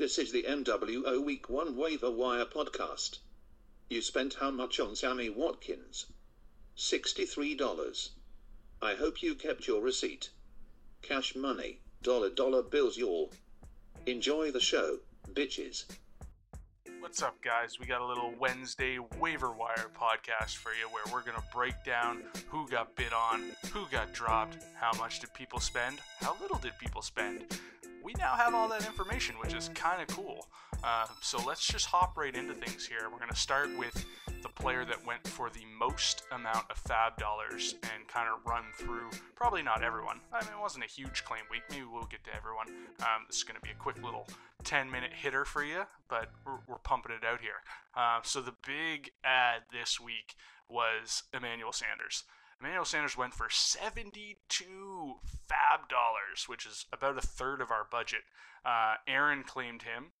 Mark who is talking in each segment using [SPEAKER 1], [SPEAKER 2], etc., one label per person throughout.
[SPEAKER 1] This is the NWO Week 1 Waiver Wire podcast. You spent how much on Sammy Watkins? $63. I hope you kept your receipt. Cash money, dollar dollar bills, y'all. Enjoy the show, bitches.
[SPEAKER 2] What's up, guys? We got a little Wednesday waiver wire podcast for you where we're going to break down who got bid on, who got dropped, how much did people spend, how little did people spend. We now have all that information, which is kind of cool. Uh, so let's just hop right into things here. We're going to start with the player that went for the most amount of fab dollars and kind of run through probably not everyone. I mean, it wasn't a huge claim week. Maybe we'll get to everyone. Um, this is going to be a quick little 10 minute hitter for you, but we're, we're pumping it out here. Uh, so the big ad this week was Emmanuel Sanders. Emmanuel Sanders went for 72 fab dollars, which is about a third of our budget. Uh, Aaron claimed him.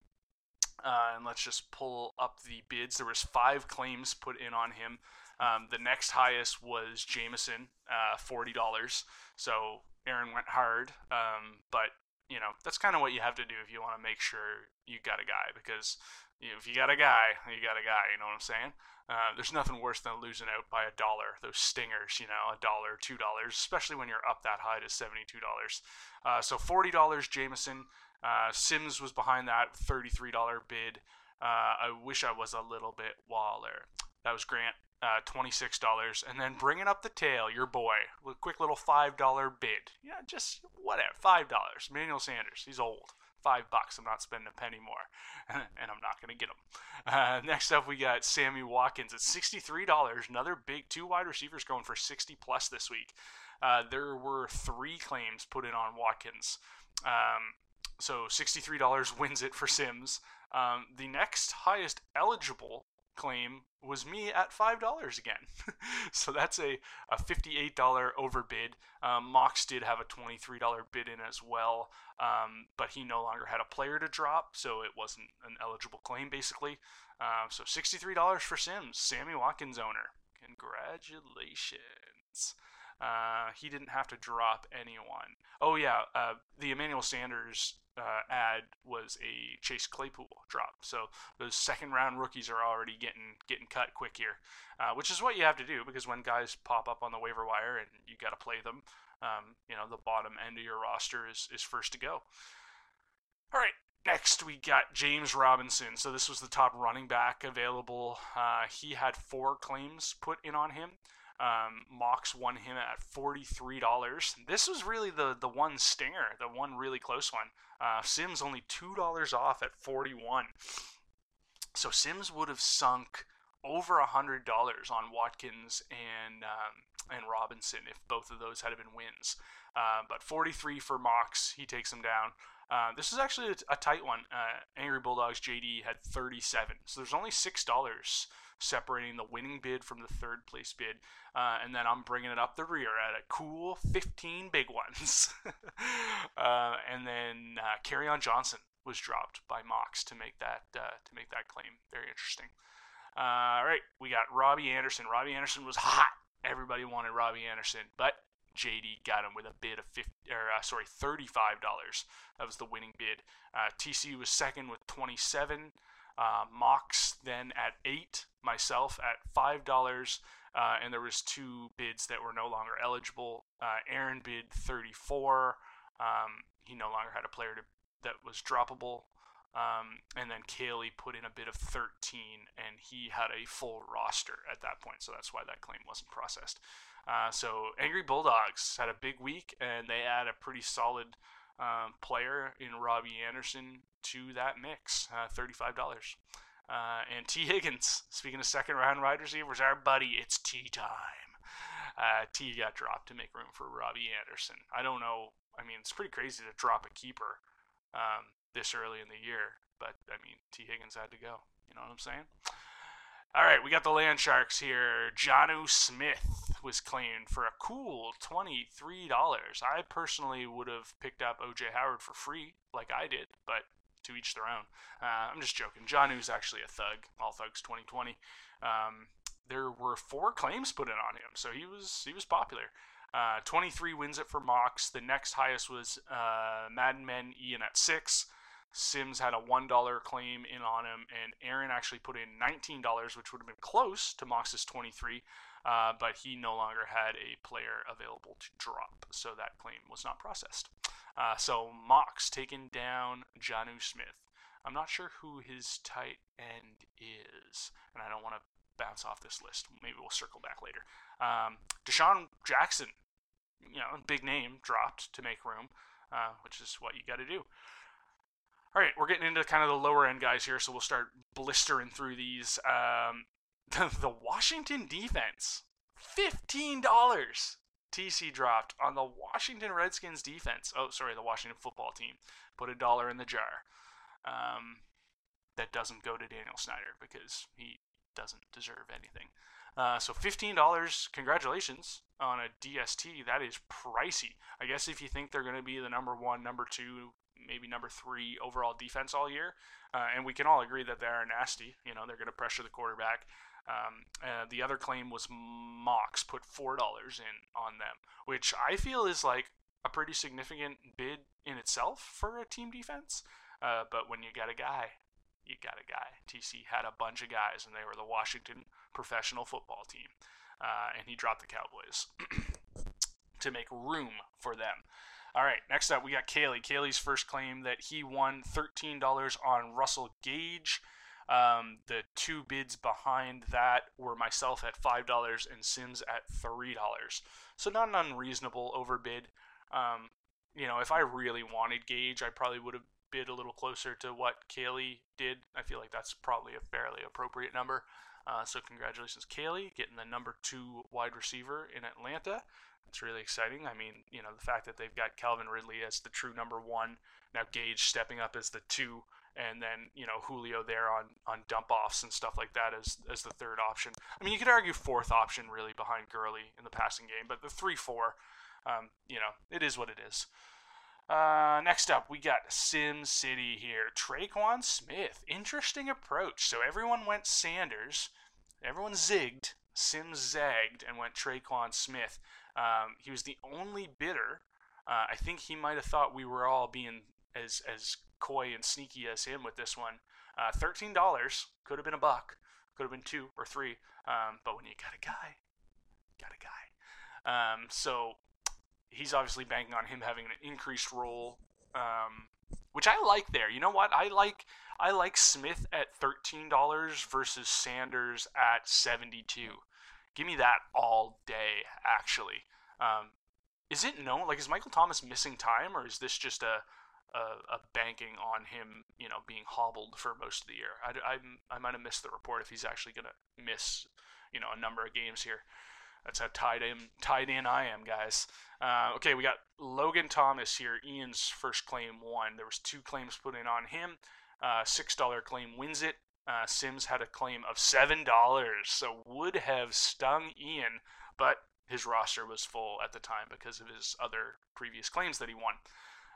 [SPEAKER 2] Uh, and let's just pull up the bids. There was five claims put in on him. Um, the next highest was Jameson, uh, forty dollars. So Aaron went hard, um, but you know that's kind of what you have to do if you want to make sure you got a guy because you know, if you got a guy, you got a guy. You know what I'm saying? Uh, there's nothing worse than losing out by a dollar. Those stingers, you know, a dollar, two dollars, especially when you're up that high to seventy-two dollars. Uh, so forty dollars, Jameson. Uh, Sims was behind that $33 bid. Uh, I wish I was a little bit Waller. That was Grant, uh, $26. And then bringing up the tail, your boy, a quick little $5 bid. Yeah, just whatever, $5. Manuel Sanders, he's old. Five bucks. I'm not spending a penny more, and I'm not going to get him. Uh, next up, we got Sammy Watkins at $63. Another big two wide receivers going for 60 plus this week. Uh, there were three claims put in on Watkins. Um, so $63 wins it for Sims. Um, the next highest eligible claim was me at $5 again. so that's a, a $58 overbid. Um, Mox did have a $23 bid in as well, um, but he no longer had a player to drop, so it wasn't an eligible claim basically. Uh, so $63 for Sims, Sammy Watkins owner. Congratulations. Uh, he didn't have to drop anyone. Oh yeah, uh, the Emmanuel Sanders uh, ad was a Chase Claypool drop. So those second round rookies are already getting getting cut quick here, uh, which is what you have to do because when guys pop up on the waiver wire and you got to play them, um, you know the bottom end of your roster is is first to go. All right. Next, we got James Robinson. So, this was the top running back available. Uh, he had four claims put in on him. Um, Mox won him at $43. This was really the, the one stinger, the one really close one. Uh, Sims only $2 off at 41 So Sims would have sunk over $100 on Watkins and, um, and Robinson if both of those had been wins. Uh, but 43 for Mox, he takes him down. Uh, this is actually a, a tight one. Uh, Angry Bulldogs JD had 37. So there's only $6 separating the winning bid from the third place bid. Uh, and then I'm bringing it up the rear at a cool 15 big ones. uh, and then uh, on Johnson was dropped by Mox to make that uh, to make that claim. Very interesting. Uh, all right, we got Robbie Anderson. Robbie Anderson was hot. Everybody wanted Robbie Anderson, but JD got him with a bid of 50, or uh, sorry, thirty-five dollars. That was the winning bid. Uh, TC was second with twenty-seven. Uh, Mox then at eight, myself at five dollars, uh, and there was two bids that were no longer eligible. Uh, Aaron bid thirty-four. Um, he no longer had a player to, that was droppable. Um, and then Kaylee put in a bid of 13, and he had a full roster at that point, so that's why that claim wasn't processed. Uh, so Angry Bulldogs had a big week, and they add a pretty solid um, player in Robbie Anderson to that mix, uh, $35. Uh, and Tee Higgins, speaking of second round wide receivers, our buddy, it's T time. Uh, T got dropped to make room for Robbie Anderson. I don't know. I mean, it's pretty crazy to drop a keeper um, this early in the year, but I mean, Tee Higgins had to go. You know what I'm saying? All right, we got the Land Sharks here. Jonnu Smith was claimed for a cool $23. I personally would have picked up OJ Howard for free, like I did, but to each their own. Uh, I'm just joking. Jonnu's actually a thug. All thugs 2020. Um, there were four claims put in on him, so he was he was popular. Uh, 23 wins it for Mox. The next highest was uh, Madden Men Ian at six. Sims had a $1 claim in on him, and Aaron actually put in $19, which would have been close to Mox's 23 uh, but he no longer had a player available to drop, so that claim was not processed. Uh, so Mox taking down Jonnu Smith. I'm not sure who his tight end is, and I don't want to bounce off this list. Maybe we'll circle back later. Um, DeSean Jackson, you know, big name, dropped to make room, uh, which is what you got to do. All right, we're getting into kind of the lower end guys here, so we'll start blistering through these. Um, the Washington defense, $15 TC dropped on the Washington Redskins defense. Oh, sorry, the Washington football team. Put a dollar in the jar. Um, that doesn't go to Daniel Snyder because he doesn't deserve anything. Uh, so $15, congratulations on a DST. That is pricey. I guess if you think they're going to be the number one, number two, maybe number three overall defense all year, uh, and we can all agree that they are nasty. You know, they're going to pressure the quarterback. Um, uh, the other claim was Mox put four dollars in on them, which I feel is like a pretty significant bid in itself for a team defense. Uh, but when you got a guy, you got a guy. TC had a bunch of guys, and they were the Washington professional football team, uh, and he dropped the Cowboys to make room for them. All right, next up we got Kaylee. Kaylee's first claim that he won $13 on Russell Gage. Um, the two bids behind that were myself at $5 and Sims at $3. So not an unreasonable overbid. Um, you know, if I really wanted Gage, I probably would have bid a little closer to what Kaylee did. I feel like that's probably a fairly appropriate number. Uh, so congratulations, Kaylee, getting the number two wide receiver in Atlanta. It's really exciting. I mean, you know, the fact that they've got Calvin Ridley as the true number one, now Gage stepping up as the two and then you know Julio there on on dump offs and stuff like that as as the third option. I mean, you could argue fourth option really behind Gurley in the passing game, but the three four, um, you know, it is what it is. Uh, next up, we got Sim City here. Tre'Quan Smith. Interesting approach. So everyone went Sanders, everyone zigged. Sim zagged and went Tre'Quan Smith. Um, he was the only bidder. Uh, I think he might have thought we were all being as as coy and sneaky as him with this one. Uh, Thirteen dollars could have been a buck, could have been two or three, um, but when you got a guy, got a guy. Um, so he's obviously banking on him having an increased role, um, which I like there. You know what? I like I like Smith at thirteen dollars versus Sanders at seventy two. Give me that all day. Actually, um, is it known? Like, is Michael Thomas missing time, or is this just a a, a, banking on him, you know, being hobbled for most of the year. I, I, I might have missed the report if he's actually going to miss, you know, a number of games here. That's how tied in, tied in I am, guys. Uh, okay, we got Logan Thomas here. Ian's first claim won. There was two claims put in on him. Uh, Six dollar claim wins it. Uh, Sims had a claim of seven dollars, so would have stung Ian, but his roster was full at the time because of his other previous claims that he won.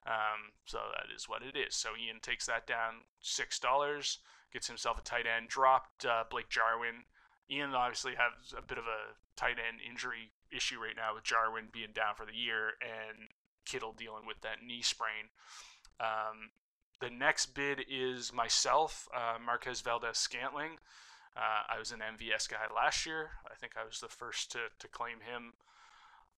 [SPEAKER 2] Um, so that is what it is. So Ian takes that down six dollars, gets himself a tight end. Dropped uh, Blake Jarwin. Ian obviously has a bit of a tight end injury issue right now with Jarwin being down for the year and Kittle dealing with that knee sprain. Um, the next bid is myself, uh, Marquez Valdes Scantling. Uh, I was an MVS guy last year. I think I was the first to, to claim him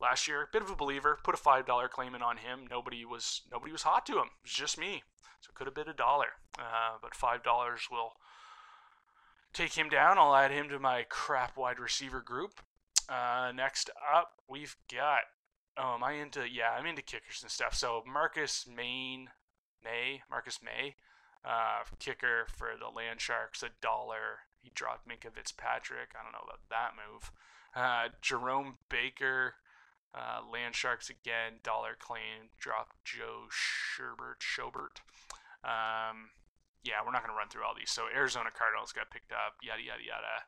[SPEAKER 2] last year. Bit of a believer. Put a five dollar claim in on him. Nobody was nobody was hot to him. It was just me. So could have been a dollar, uh, but five dollars will take him down. I'll add him to my crap wide receiver group. Uh, next up, we've got. Oh, am I into? Yeah, I'm into kickers and stuff. So Marcus Maine, May, Marcus May, uh, kicker for the Land Sharks, a dollar. He dropped Minkah Fitzpatrick. I don't know about that move. Uh, Jerome Baker, uh, Land Sharks again, dollar claim, drop Joe Sherbert, Schobert. Um, yeah, we're not going to run through all these. So Arizona Cardinals got picked up, yada, yada, yada.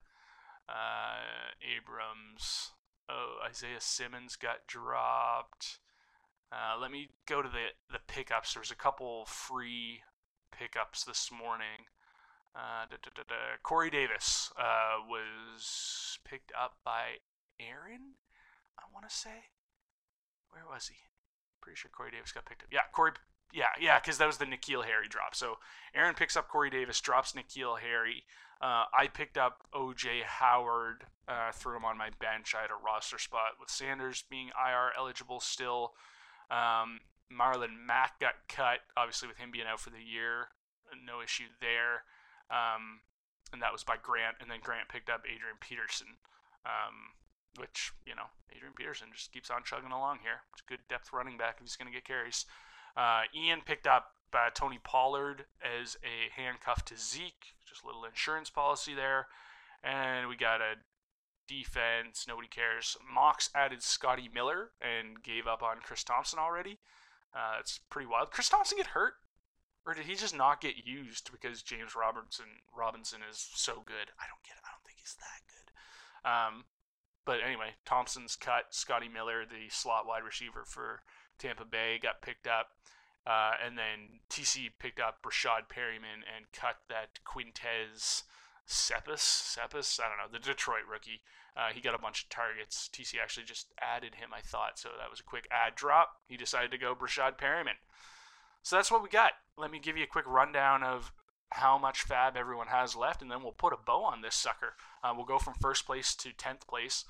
[SPEAKER 2] Uh, Abrams, oh, Isaiah Simmons got dropped. Uh, let me go to the, the pickups. There's a couple free pickups this morning. Uh, da, da, da, Corey Davis uh, was picked up by Aaron, I want to say. Where was he? Pretty sure Corey Davis got picked up. Yeah, Corey yeah, yeah, because that was the N'Keal Harry drop. So Aaron picks up Corey Davis, drops N'Keal Harry. Uh, I picked up OJ Howard, uh, threw him on my bench. I had a roster spot with Sanders being IR eligible still. Um, Marlon Mack got cut, obviously with him being out for the year. No issue there. Um, and that was by Grant. And then Grant picked up Adrian Peterson, um, which, you know, Adrian Peterson just keeps on chugging along here. It's good depth running back if he's going to get carries. Uh, Ian picked up uh, Tony Pollard as a handcuff to Zeke, just a little insurance policy there. And we got a defense, nobody cares. Mox added Scotty Miller and gave up on Chris Thompson already. Uh, it's pretty wild. Chris Thompson get hurt? Or did he just not get used because James Robinson Robinson is so good? I don't get it. I don't think he's that good. Um, but anyway, Thompson's cut. Scotty Miller, the slot wide receiver for Tampa Bay, got picked up. Uh, and then TC picked up Breshad Perriman and cut that Quintez Cephus. Cephus? I don't know. The Detroit rookie. Uh, he got a bunch of targets. TC actually just added him, I thought. So that was a quick ad drop. He decided to go Breshad Perriman. So that's what we got. Let me give you a quick rundown of how much fab everyone has left, and then we'll put a bow on this sucker. Uh, we'll go from first place to 10th place.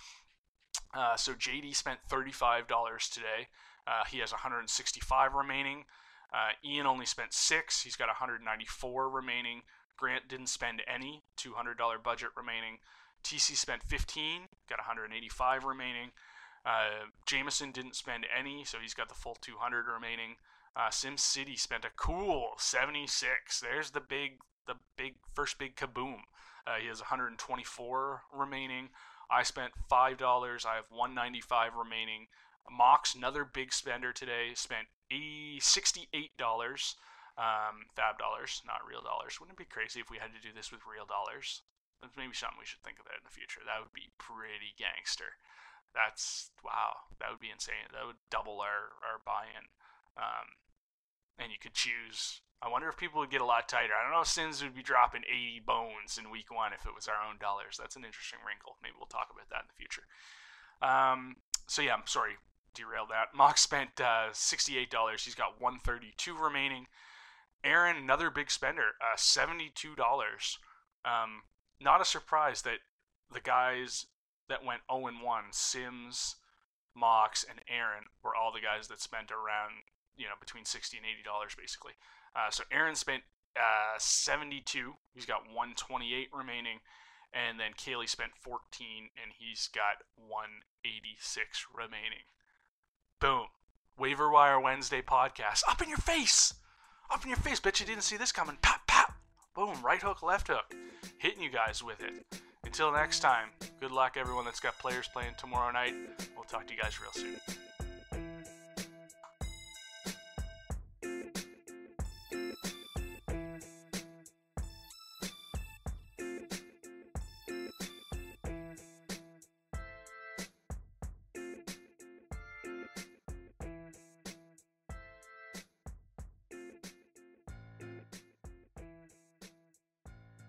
[SPEAKER 2] Uh, so JD spent $35 today. Uh, he has 165 remaining. Uh, Ian only spent six. He's got 194 remaining. Grant didn't spend any. $200 budget remaining. TC spent 15. Got 185 remaining. Uh, Jameson didn't spend any, so he's got the full 200 remaining. Uh, Sim City spent a cool 76. There's the big, the big first big kaboom. Uh, he has 124 remaining. I spent five dollars. I have 195 remaining. Mox, another big spender today, spent $68 um, fab dollars, not real dollars. Wouldn't it be crazy if we had to do this with real dollars? That's maybe something we should think about in the future. That would be pretty gangster. That's wow. That would be insane. That would double our our buy-in. Um, and you could choose. I wonder if people would get a lot tighter. I don't know if Sims would be dropping 80 bones in week one if it was our own dollars. That's an interesting wrinkle. Maybe we'll talk about that in the future. Um, so yeah, I'm sorry derailed that. Mox spent uh, $68. He's got 132 remaining. Aaron, another big spender, uh, $72. Um, not a surprise that the guys that went 0 1, Sims, Mox, and Aaron, were all the guys that spent around, you know, between 60 and $80 basically. Uh, so Aaron spent uh, 72. He's got 128 remaining. And then Kaylee spent 14, and he's got 186 remaining. Boom. Waiver Wire Wednesday podcast. Up in your face. Up in your face. Bet you didn't see this coming. Pop, pop. Boom. Right hook, left hook. Hitting you guys with it. Until next time, good luck, everyone that's got players playing tomorrow night. We'll talk to you guys real soon.